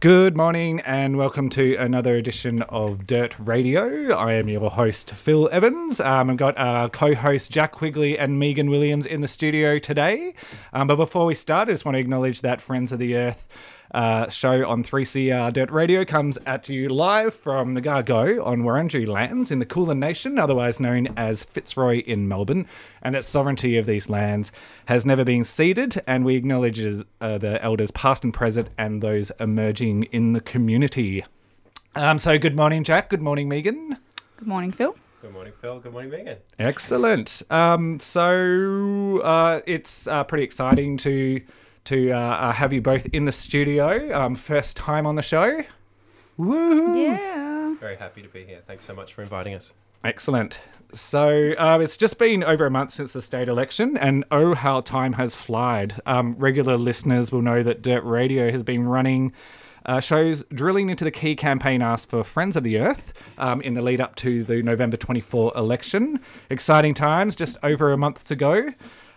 Good morning and welcome to another edition of Dirt Radio. I am your host, Phil Evans. Um, I've got our co host Jack Quigley and Megan Williams in the studio today. Um, but before we start, I just want to acknowledge that Friends of the Earth uh, show on 3CR Dirt Radio comes at you live from the Gargo on Wurundjeri lands in the Kulin Nation, otherwise known as Fitzroy in Melbourne. And that sovereignty of these lands has never been ceded, and we acknowledge uh, the elders past and present and those emerging in the community. Um, so, good morning, Jack. Good morning, Megan. Good morning, Phil. Good morning, Phil. Good morning, Megan. Excellent. Um, so, uh, it's uh, pretty exciting to to uh, uh, have you both in the studio. Um, first time on the show. Woo! Yeah. Very happy to be here. Thanks so much for inviting us. Excellent. So uh, it's just been over a month since the state election, and oh, how time has flied. Um, regular listeners will know that Dirt Radio has been running uh, shows drilling into the key campaign asked for Friends of the Earth um, in the lead up to the November 24 election. Exciting times, just over a month to go.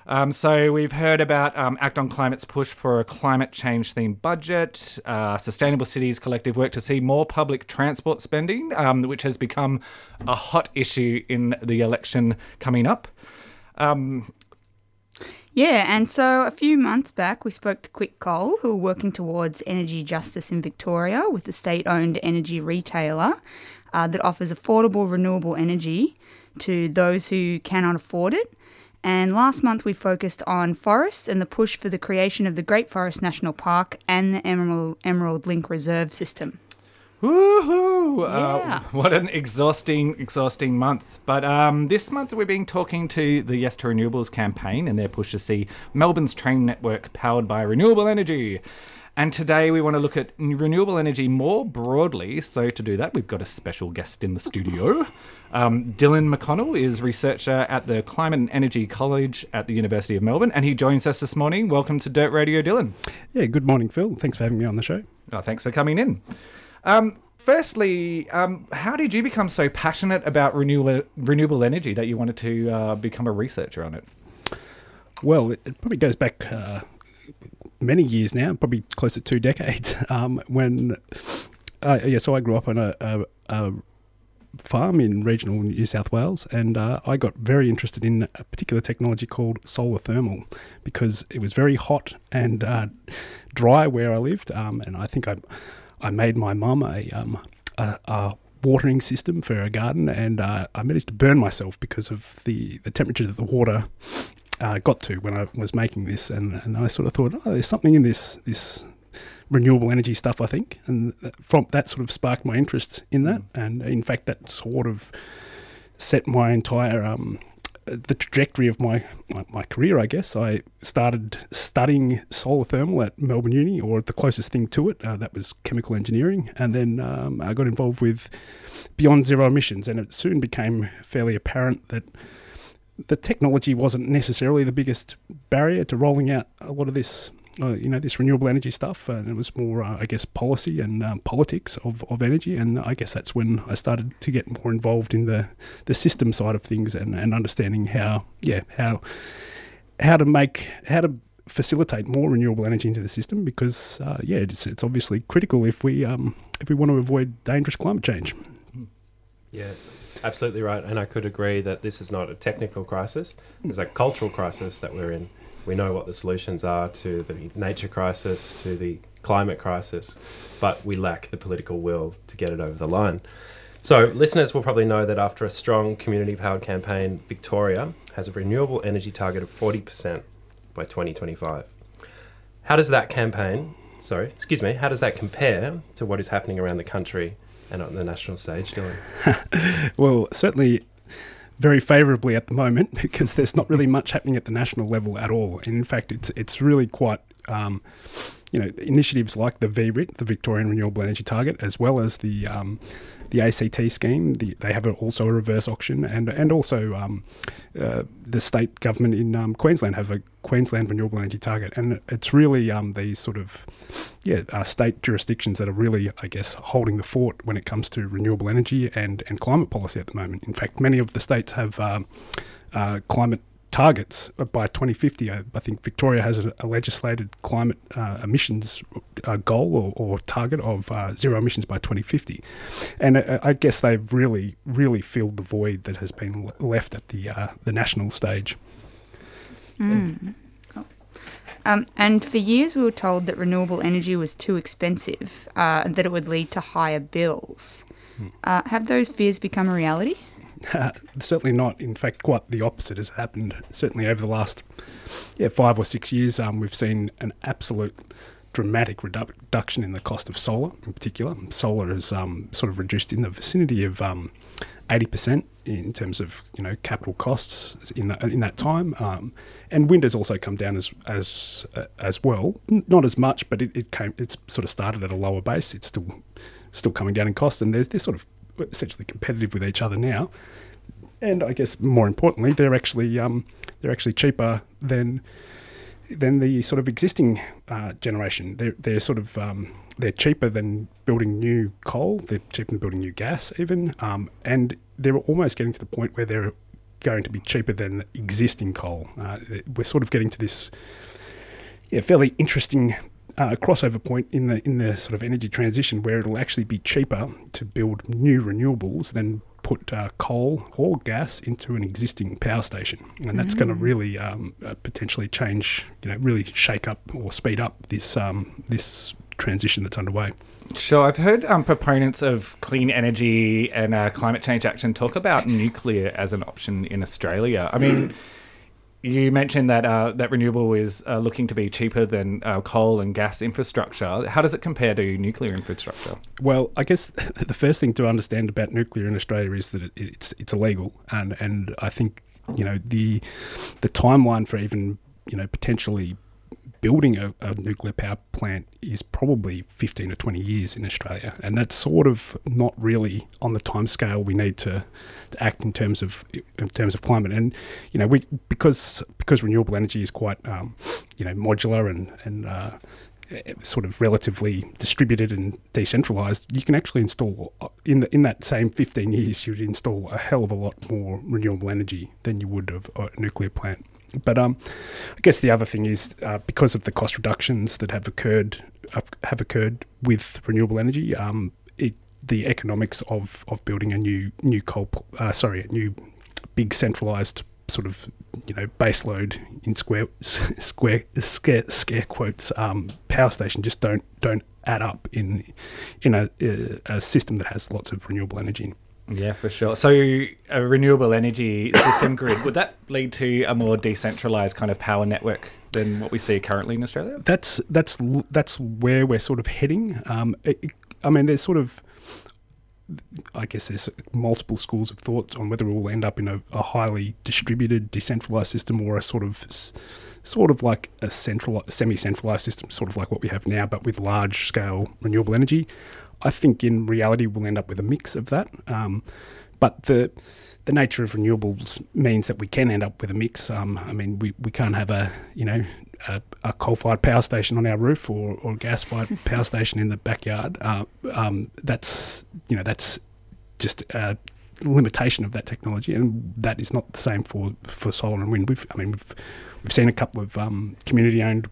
Um, so we've heard about um, Act on Climate's push for a climate change themed budget, uh, Sustainable Cities Collective work to see more public transport spending, um, which has become a hot issue in the election coming up. Um, Yeah, and so a few months back, we spoke to Quit Coal, who are working towards energy justice in Victoria with the state owned energy retailer uh, that offers affordable renewable energy to those who cannot afford it. And last month, we focused on forests and the push for the creation of the Great Forest National Park and the Emerald, Emerald Link Reserve System. Woohoo! Yeah. Uh, what an exhausting, exhausting month. But um, this month we've been talking to the Yes to Renewables campaign and their push to see Melbourne's train network powered by renewable energy. And today we want to look at renewable energy more broadly. So to do that, we've got a special guest in the studio. Um, Dylan McConnell is researcher at the Climate and Energy College at the University of Melbourne, and he joins us this morning. Welcome to Dirt Radio, Dylan. Yeah, good morning, Phil. Thanks for having me on the show. Oh, thanks for coming in. Um, firstly, um, how did you become so passionate about renewable renewable energy that you wanted to uh, become a researcher on it? Well, it, it probably goes back uh, many years now, probably close to two decades. Um, when, uh, yeah, so I grew up on a, a, a farm in regional New South Wales, and uh, I got very interested in a particular technology called solar thermal because it was very hot and uh, dry where I lived, um, and I think I, I made my mum a, um, a, a watering system for a garden, and uh, I managed to burn myself because of the the temperature that the water uh, got to when I was making this, and, and I sort of thought, oh, there's something in this this renewable energy stuff, I think, and from that sort of sparked my interest in that, and in fact, that sort of set my entire um, the trajectory of my, my, my career, I guess. I started studying solar thermal at Melbourne Uni, or the closest thing to it, uh, that was chemical engineering, and then um, I got involved with Beyond Zero Emissions, and it soon became fairly apparent that the technology wasn't necessarily the biggest barrier to rolling out a lot of this, uh, you know, this renewable energy stuff. And it was more, uh, I guess, policy and um, politics of, of energy. And I guess that's when I started to get more involved in the, the system side of things and, and understanding how, yeah, how how to make how to facilitate more renewable energy into the system because uh, yeah, it's it's obviously critical if we um, if we want to avoid dangerous climate change. Yeah, absolutely right. And I could agree that this is not a technical crisis, it's a cultural crisis that we're in. We know what the solutions are to the nature crisis, to the climate crisis, but we lack the political will to get it over the line. So, listeners will probably know that after a strong community powered campaign, Victoria has a renewable energy target of 40% by 2025. How does that campaign sorry, excuse me, how does that compare to what is happening around the country and on the national stage, Dylan? Well, certainly very favourably at the moment because there's not really much happening at the national level at all. In fact, it's it's really quite um, you know initiatives like the VRET, the Victorian Renewable Energy Target, as well as the um, the ACT scheme. The, they have also a reverse auction, and and also um, uh, the state government in um, Queensland have a Queensland Renewable Energy Target, and it's really um, these sort of yeah uh, state jurisdictions that are really, I guess, holding the fort when it comes to renewable energy and and climate policy at the moment. In fact, many of the states have um, uh, climate targets by 2050. I, I think Victoria has a, a legislated climate uh, emissions uh, goal or, or target of uh, zero emissions by 2050, and uh, I guess they've really, really filled the void that has been left at the uh, the national stage. Um, and for years, we were told that renewable energy was too expensive uh, and that it would lead to higher bills. Uh, have those fears become a reality? certainly not. In fact, quite the opposite has happened. Certainly over the last yeah five or six years, um, we've seen an absolute dramatic redu- reduction in the cost of solar, in particular. Solar has um, sort of reduced in the vicinity of um, eighty percent in terms of you know capital costs in that in that time, um, and wind has also come down as as uh, as well. Not as much, but it, it came. It's sort of started at a lower base. It's still still coming down in cost, and they're, they're sort of essentially competitive with each other now. And I guess more importantly, they're actually um, they're actually cheaper than than the sort of existing uh, generation. They're they're sort of um, they're cheaper than building new coal. They're cheaper than building new gas, even. Um, and they're almost getting to the point where they're going to be cheaper than existing coal. Uh, we're sort of getting to this yeah, fairly interesting uh, crossover point in the in the sort of energy transition where it'll actually be cheaper to build new renewables than put uh, coal or gas into an existing power station, and that's going to really um, uh, potentially change, you know, really shake up or speed up this um, this transition that's underway. Sure, I've heard um, proponents of clean energy and uh, climate change action talk about nuclear as an option in Australia. I mean, you mentioned that uh, that renewable is uh, looking to be cheaper than uh, coal and gas infrastructure. How does it compare to nuclear infrastructure? Well, I guess the first thing to understand about nuclear in Australia is that it, it's it's illegal, and and I think you know the the timeline for even you know potentially building a, a nuclear power plant is probably 15 to 20 years in Australia, and that's sort of not really on the timescale we need to, to act in terms of in terms of climate. And you know, we because because renewable energy is quite um, you know modular and and uh, sort of relatively distributed and decentralized, you can actually install in the, in that same 15 years you'd install a hell of a lot more renewable energy than you would of a nuclear plant. But um, I guess the other thing is uh, because of the cost reductions that have occurred have, have occurred with renewable energy, um, it, the economics of, of building a new new coal uh, sorry a new big centralized sort of you know baseload in square square scare, scare quotes um, power station just don't don't add up in in a, a system that has lots of renewable energy. Yeah, for sure. So, a renewable energy system grid would that lead to a more decentralized kind of power network than what we see currently in Australia? That's that's that's where we're sort of heading. Um, it, I mean, there's sort of I guess there's multiple schools of thoughts on whether we'll end up in a, a highly distributed, decentralized system or a sort of sort of like a central, semi-centralized system, sort of like what we have now, but with large-scale renewable energy. I think in reality we'll end up with a mix of that. Um, but the the nature of renewables means that we can end up with a mix. Um, I mean, we, we can't have a you know a, a coal-fired power station on our roof or, or a gas-fired power station in the backyard. Uh, um, that's you know that's just a limitation of that technology, and that is not the same for, for solar and wind. We've I mean we've we've seen a couple of um, community-owned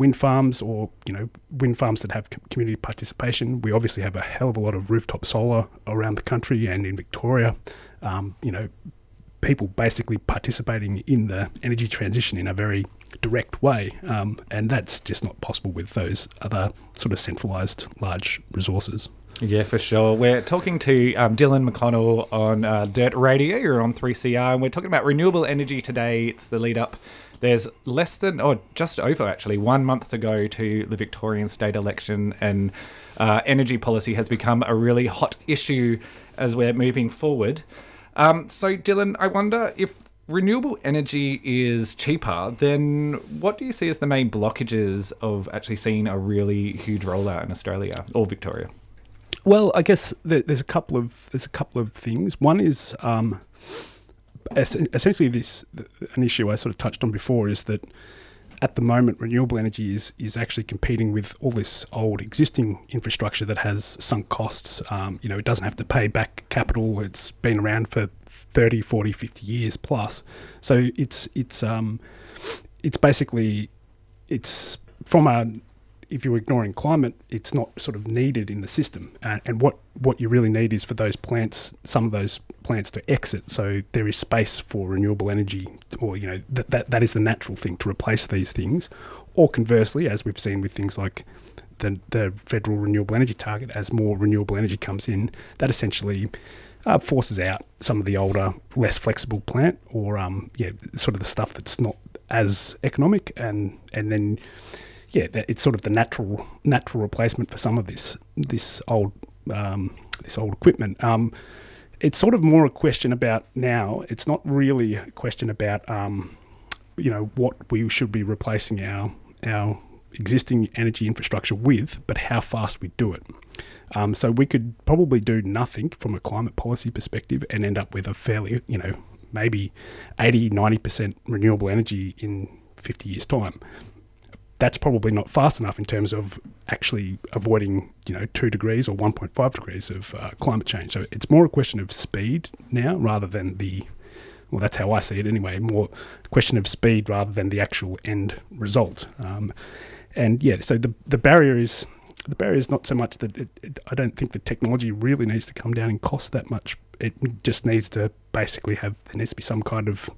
wind farms or you know wind farms that have community participation. We obviously have a hell of a lot of rooftop solar around the country and in Victoria. Um, you know, people basically participating in the energy transition in a very direct way, um, and that's just not possible with those other sort of centralised large resources. Yeah, for sure. We're talking to um, Dylan McConnell on uh, Dirt Radio. You're on 3CR, and we're talking about renewable energy today. It's the lead up There's less than, or just over actually, one month to go to the Victorian state election, and uh, energy policy has become a really hot issue as we're moving forward. Um, so, Dylan, I wonder if renewable energy is cheaper, then what do you see as the main blockages of actually seeing a really huge rollout in Australia or Victoria? Well, I guess there's a couple of there's a couple of things. One is um, essentially this an issue I sort of touched on before is that at the moment renewable energy is is actually competing with all this old existing infrastructure that has sunk costs. Um, you know, it doesn't have to pay back capital. It's been around for 30, 40, 50 years plus. So it's it's um, it's basically it's from a if you're ignoring climate, it's not sort of needed in the system. And, and what, what you really need is for those plants, some of those plants to exit. So there is space for renewable energy, or you know that that, that is the natural thing to replace these things. Or conversely, as we've seen with things like the the federal renewable energy target, as more renewable energy comes in, that essentially uh, forces out some of the older, less flexible plant, or um, yeah, sort of the stuff that's not as economic, and and then yeah, it's sort of the natural natural replacement for some of this this old um, this old equipment. Um, it's sort of more a question about now. It's not really a question about um, you know what we should be replacing our our existing energy infrastructure with, but how fast we do it. Um, so we could probably do nothing from a climate policy perspective and end up with a fairly, you know, maybe 80, 90% renewable energy in 50 years' time that's probably not fast enough in terms of actually avoiding, you know, two degrees or 1.5 degrees of uh, climate change. So it's more a question of speed now rather than the, well, that's how I see it anyway, more question of speed rather than the actual end result. Um, and yeah, so the, the barrier is, the barrier is not so much that it, it, I don't think the technology really needs to come down in cost that much. It just needs to basically have, there needs to be some kind of,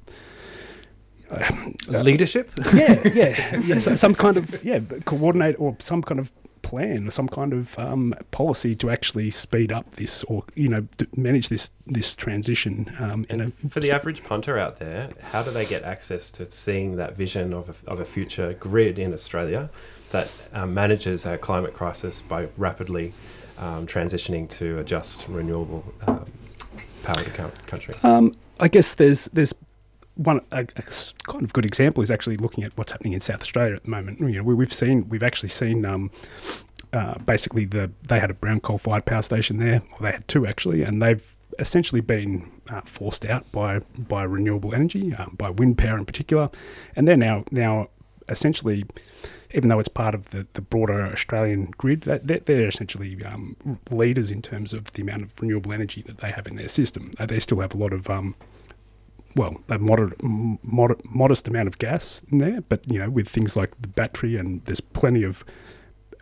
leadership. yeah, yeah, yeah. So, some kind of yeah coordinate or some kind of plan or some kind of um, policy to actually speed up this or you know to manage this this transition. Um, in a, For the average punter out there, how do they get access to seeing that vision of a, of a future grid in Australia that um, manages our climate crisis by rapidly um, transitioning to a just renewable um, powered account- country? Um, I guess there's there's one a, a kind of good example is actually looking at what's happening in South Australia at the moment. You know, we, we've seen we've actually seen um, uh, basically the they had a brown coal fired power station there, or they had two actually, and they've essentially been uh, forced out by by renewable energy, um, by wind power in particular, and they're now now essentially. Even though it's part of the, the broader Australian grid, that they're, they're essentially um, leaders in terms of the amount of renewable energy that they have in their system. Uh, they still have a lot of um, well, a moderate, modest amount of gas in there, but you know, with things like the battery and there's plenty of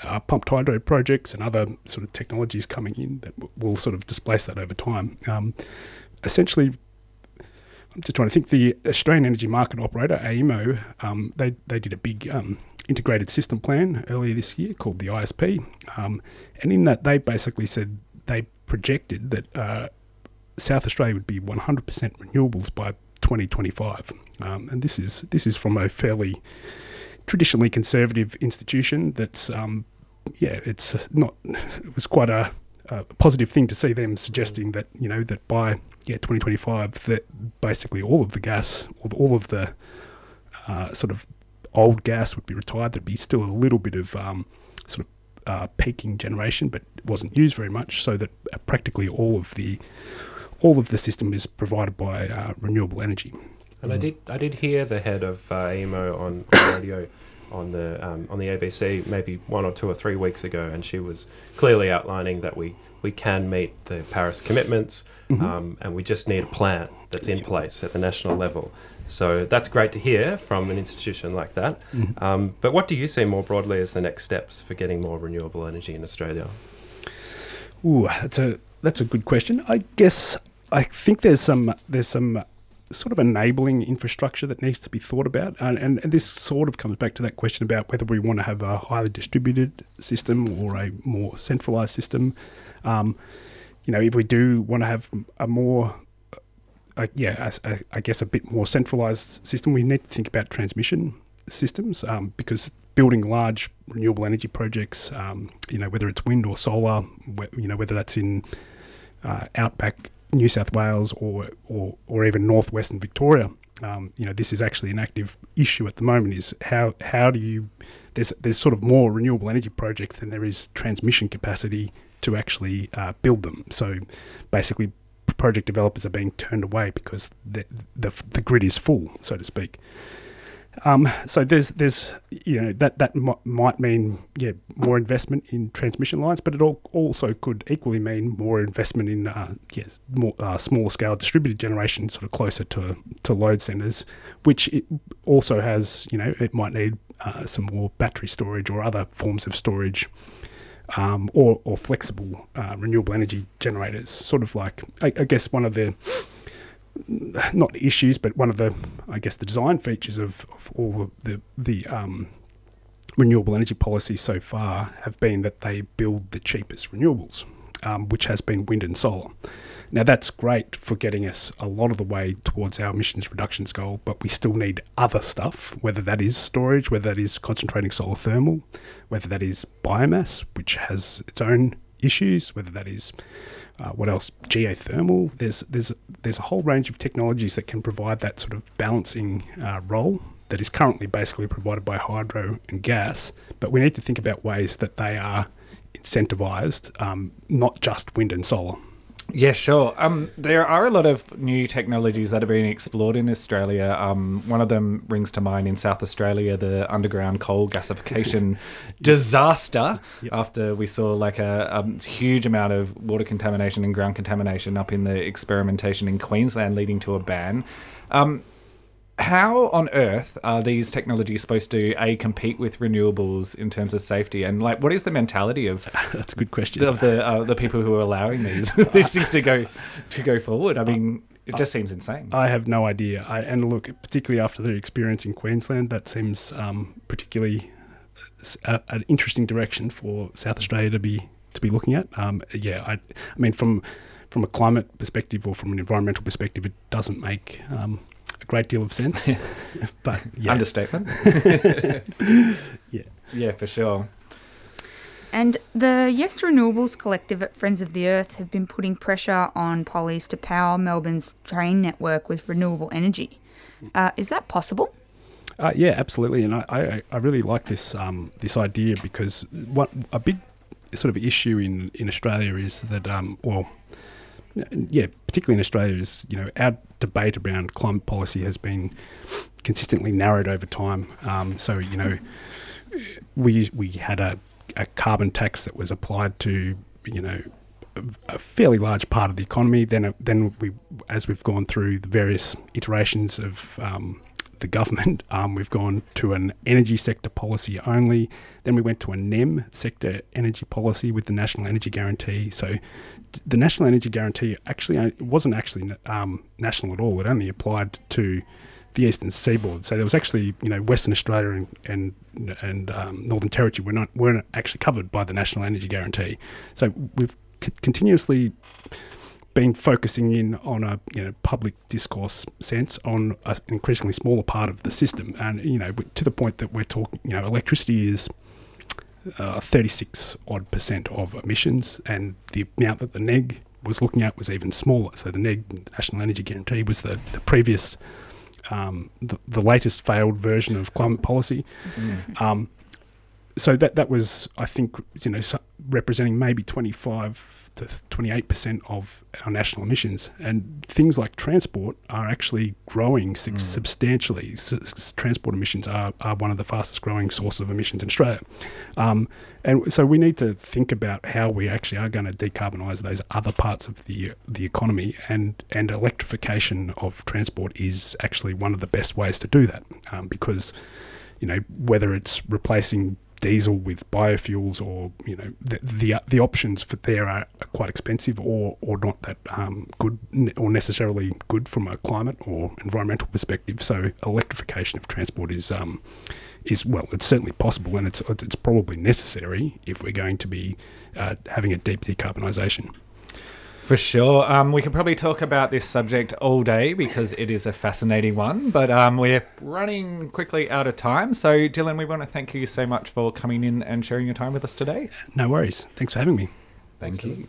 uh, pumped hydro projects and other sort of technologies coming in that w- will sort of displace that over time. Um, essentially, I'm just trying to think. The Australian Energy Market Operator (AEMO) um, they they did a big um, integrated system plan earlier this year called the ISP, um, and in that they basically said they projected that. Uh, South Australia would be 100% renewables by 2025, um, and this is this is from a fairly traditionally conservative institution. That's um, yeah, it's not. It was quite a, a positive thing to see them suggesting that you know that by yeah 2025 that basically all of the gas, all, of the uh, sort of old gas would be retired. There'd be still a little bit of um, sort of uh, peaking generation, but it wasn't used very much, so that practically all of the all of the system is provided by uh, renewable energy. And I did I did hear the head of uh, AEMO on on radio on the um, on the ABC maybe one or two or three weeks ago, and she was clearly outlining that we we can meet the Paris commitments, um, and we just need a plan that's in place at the national level. So that's great to hear from an institution like that. Um, but what do you see more broadly as the next steps for getting more renewable energy in Australia? Ooh, that's a that's a good question. I guess I think there's some there's some sort of enabling infrastructure that needs to be thought about, and, and, and this sort of comes back to that question about whether we want to have a highly distributed system or a more centralized system. Um, you know, if we do want to have a more uh, yeah, as- I, I guess a bit more centralized system. We need to think about transmission systems um, because building large renewable energy projects, um, you know, whether it's wind or solar, you know, whether that's in uh, outback New South Wales or or, or even northwestern Victoria. Um, you know, this is actually an active issue at the moment. Is how how do you there's there's sort of more renewable energy projects than there is transmission capacity to actually uh, build them. So basically, project developers are being turned away because the the, the grid is full, so to speak. Um, so there's there's you know that that m- might mean yeah more investment in transmission lines, but it al- also could equally mean more investment in uh, yes more uh, smaller scale distributed generation, sort of closer to to load centres, which also has you know it might need uh, some more battery storage or other forms of storage. Um, or, or flexible uh, renewable energy generators, sort of like I, I guess one of the not issues, but one of the, I guess, the design features of, of all the the um, renewable energy policies so far have been that they build the cheapest renewables, um, which has been wind and solar. Now that's great for getting us a lot of the way towards our emissions reductions goal, but we still need other stuff, whether that is storage, whether that is concentrating solar thermal, whether that is biomass, which has its own issues, whether that is uh, what else? Geothermal. There's there's there's a whole range of technologies that can provide that sort of balancing uh, role that is currently basically provided by hydro and gas. But we need to think about ways that they are incentivized, um, not just wind and solar. Yeah, sure. Um, there are a lot of new technologies that are being explored in Australia. Um, one of them rings to mind in South Australia, the underground coal gasification disaster. After we saw like a, a huge amount of water contamination and ground contamination up in the experimentation in Queensland, leading to a ban. Um, how on earth are these technologies supposed to a compete with renewables in terms of safety and like what is the mentality of That's a good question. of the uh, the people who are allowing these these things to go to go forward. I mean, it just seems insane. I have no idea. I, and look, particularly after the experience in Queensland, that seems um, particularly a, an interesting direction for South Australia to be to be looking at. Um, yeah, I, I mean, from from a climate perspective or from an environmental perspective, it doesn't make um, a great deal of sense. but yeah, Understatement. yeah. yeah, for sure. And the Yes to Renewables Collective at Friends of the Earth have been putting pressure on Pollies to power Melbourne's train network with renewable energy. Uh, is that possible? Uh, yeah, absolutely, and I, I, I really like this um, this idea because what a big sort of issue in, in Australia is that um, well, yeah, particularly in Australia is you know our debate around climate policy has been consistently narrowed over time. Um, so you know we we had a, a carbon tax that was applied to you know a, fairly large part of the economy. Then then we as we've gone through the various iterations of um, the government, um, we've gone to an energy sector policy only. Then we went to a NEM sector energy policy with the National Energy Guarantee. So the National Energy Guarantee actually uh, wasn't actually um, national at all. It only applied to the eastern seaboard. So there was actually, you know, Western Australia and and, and um, Northern Territory were not weren't actually covered by the National Energy Guarantee. So we've c- continuously been focusing in on a you know public discourse sense on an increasingly smaller part of the system, and you know to the point that we're talking, you know, electricity is. Uh, 36 odd percent of emissions, and the amount that the NEG was looking at was even smaller. So the NEG, National Energy Guarantee, was the, the previous um, the, the latest failed version of climate policy. Um, so that that was, I think, you know, representing maybe 25 to 28 percent of our national emissions, and things like transport are actually growing su- substantially. S- s- transport emissions are, are one of the fastest growing sources of emissions in Australia, um, and so we need to think about how we actually are going to decarbonise those other parts of the the economy, and and electrification of transport is actually one of the best ways to do that, um, because you know whether it's replacing diesel with biofuels or you know the the, the options for there are, quite expensive or or not that um, good or necessarily good from a climate or environmental perspective. So electrification of transport is um is well it's certainly possible and it's it's probably necessary if we're going to be uh, having a deep decarbonisation For sure. Um, we could probably talk about this subject all day because it is a fascinating one, but um, we're running quickly out of time. So, Dylan, we want to thank you so much for coming in and sharing your time with us today. No worries. Thanks for having me. Thank you.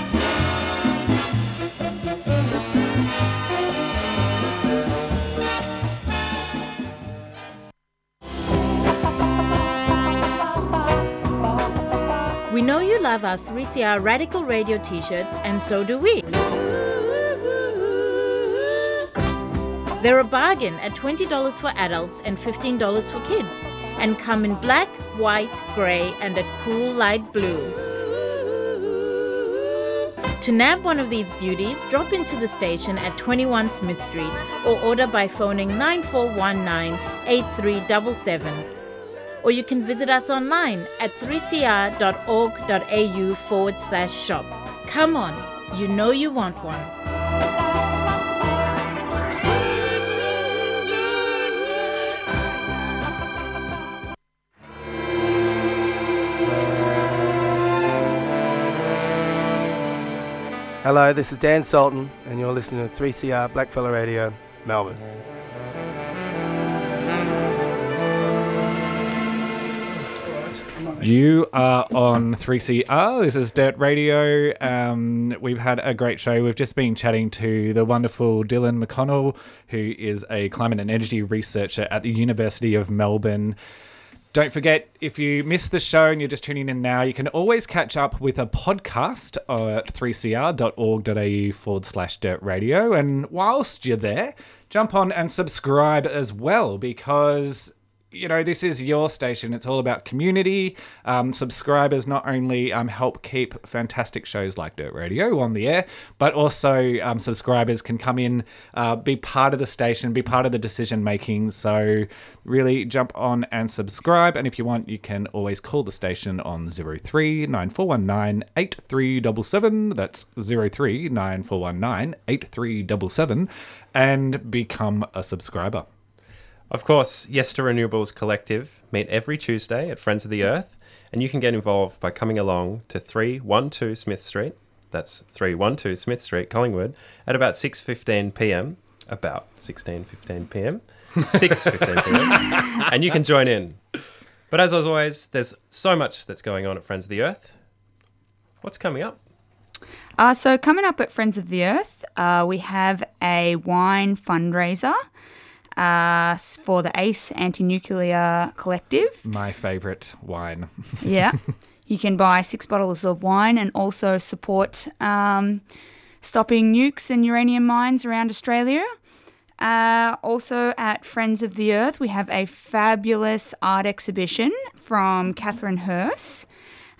Love our 3CR Radical Radio t shirts, and so do we. They're a bargain at $20 for adults and $15 for kids, and come in black, white, grey, and a cool light blue. To nab one of these beauties, drop into the station at 21 Smith Street or order by phoning 9419 8377 or you can visit us online at 3cr.org.au forward slash shop. Come on, you know you want one. Hello, this is Dan Sultan, and you're listening to 3CR Blackfella Radio, Melbourne. You are on 3CR. This is Dirt Radio. Um, we've had a great show. We've just been chatting to the wonderful Dylan McConnell, who is a climate and energy researcher at the University of Melbourne. Don't forget, if you missed the show and you're just tuning in now, you can always catch up with a podcast at 3cr.org.au forward slash dirt radio. And whilst you're there, jump on and subscribe as well because you know, this is your station. It's all about community. Um, subscribers not only um, help keep fantastic shows like Dirt Radio on the air, but also um, subscribers can come in, uh, be part of the station, be part of the decision making. So, really jump on and subscribe. And if you want, you can always call the station on 03 9419 8377. That's 03 9419 8377 and become a subscriber. Of course, Yes to Renewables Collective meet every Tuesday at Friends of the Earth, and you can get involved by coming along to 312 Smith Street. That's 312 Smith Street, Collingwood, at about 6:15 p.m. About 16:15 p.m. 6:15 p.m. and you can join in. But as always, there's so much that's going on at Friends of the Earth. What's coming up? Uh, so, coming up at Friends of the Earth, uh, we have a wine fundraiser uh, for the ACE Anti Nuclear Collective. My favourite wine. yeah. You can buy six bottles of wine and also support um, stopping nukes and uranium mines around Australia. Uh, also at Friends of the Earth, we have a fabulous art exhibition from Catherine Hurst.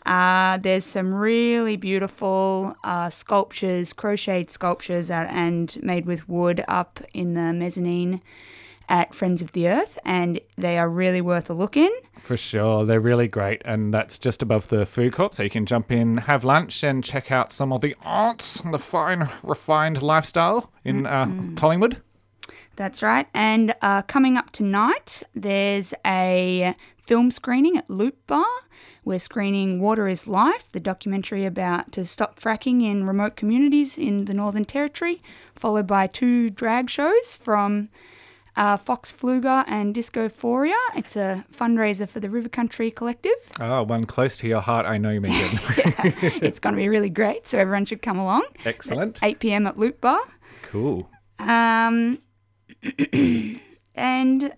Uh, there's some really beautiful uh, sculptures, crocheted sculptures, uh, and made with wood up in the mezzanine at Friends of the Earth, and they are really worth a look in. For sure, they're really great, and that's just above the food court, so you can jump in, have lunch, and check out some of the arts, and the fine, refined lifestyle in mm-hmm. Collingwood. That's right. And uh, coming up tonight, there's a film screening at Loop Bar. We're screening Water is Life, the documentary about to stop fracking in remote communities in the Northern Territory, followed by two drag shows from uh, Fox Fluger and Discophoria. It's a fundraiser for the River Country Collective. Oh, one close to your heart, I know, Megan. yeah, it's going to be really great, so everyone should come along. Excellent. 8 p.m. at Loop Bar. Cool. Um, and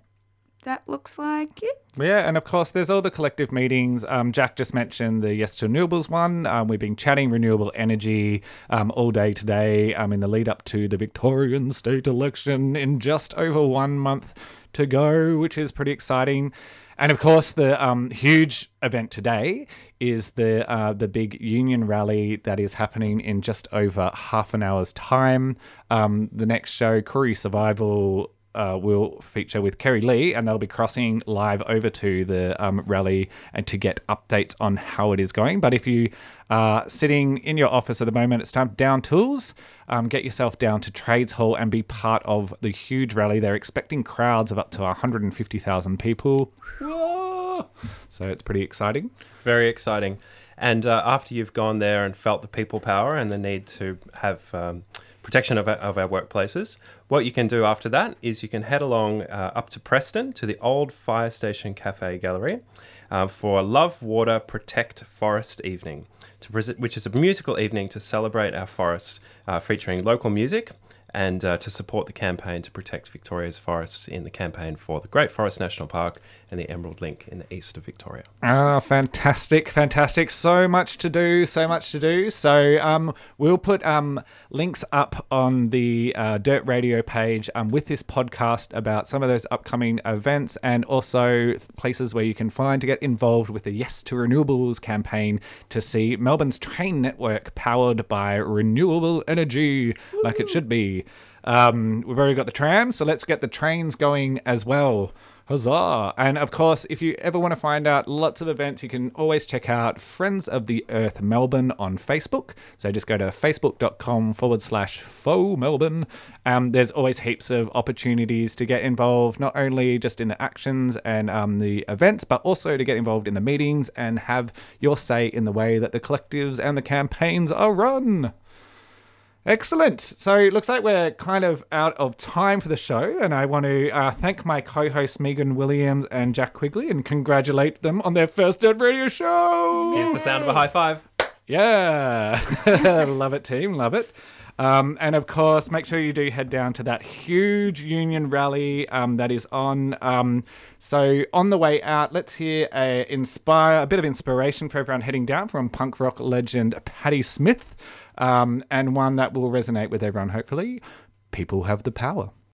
that looks like it. Yeah, and of course, there's all the collective meetings. Um, Jack just mentioned the Yes to Renewables one. Um, we've been chatting renewable energy um, all day today um, in the lead up to the Victorian state election in just over one month to go, which is pretty exciting. And of course, the um, huge event today is the uh, the big union rally that is happening in just over half an hour's time. Um, the next show, Koori Survival, uh, will feature with Kerry Lee, and they'll be crossing live over to the um, rally and to get updates on how it is going. But if you are sitting in your office at the moment, it's time down tools, um, get yourself down to Trades Hall and be part of the huge rally. They're expecting crowds of up to 150,000 people. So it's pretty exciting. Very exciting. And uh, after you've gone there and felt the people power and the need to have um, protection of our, of our workplaces, what you can do after that is you can head along uh, up to Preston to the old fire station cafe gallery uh, for Love Water Protect Forest Evening, which is a musical evening to celebrate our forests, uh, featuring local music and uh, to support the campaign to protect Victoria's forests in the campaign for the Great Forest National Park and the Emerald Link in the east of Victoria. Ah, fantastic, fantastic. So much to do, so much to do. So um, we'll put um, links up on the uh, Dirt Radio page um, with this podcast about some of those upcoming events and also places where you can find to get involved with the Yes to Renewables campaign to see Melbourne's train network powered by renewable energy like it should be. Um, we've already got the trams, so let's get the trains going as well. Huzzah! And of course, if you ever want to find out lots of events, you can always check out Friends of the Earth Melbourne on Facebook. So just go to facebook.com forward slash FoE Melbourne. Um, there's always heaps of opportunities to get involved, not only just in the actions and um, the events, but also to get involved in the meetings and have your say in the way that the collectives and the campaigns are run. Excellent. So it looks like we're kind of out of time for the show, and I want to uh, thank my co-hosts Megan Williams and Jack Quigley and congratulate them on their first Dirt Radio show. Here's the sound of a high five. Yeah, love it, team, love it. Um, and of course, make sure you do head down to that huge union rally um, that is on. Um, so on the way out, let's hear a inspire a bit of inspiration for everyone heading down from punk rock legend Patti Smith, um, and one that will resonate with everyone. Hopefully, people have the power.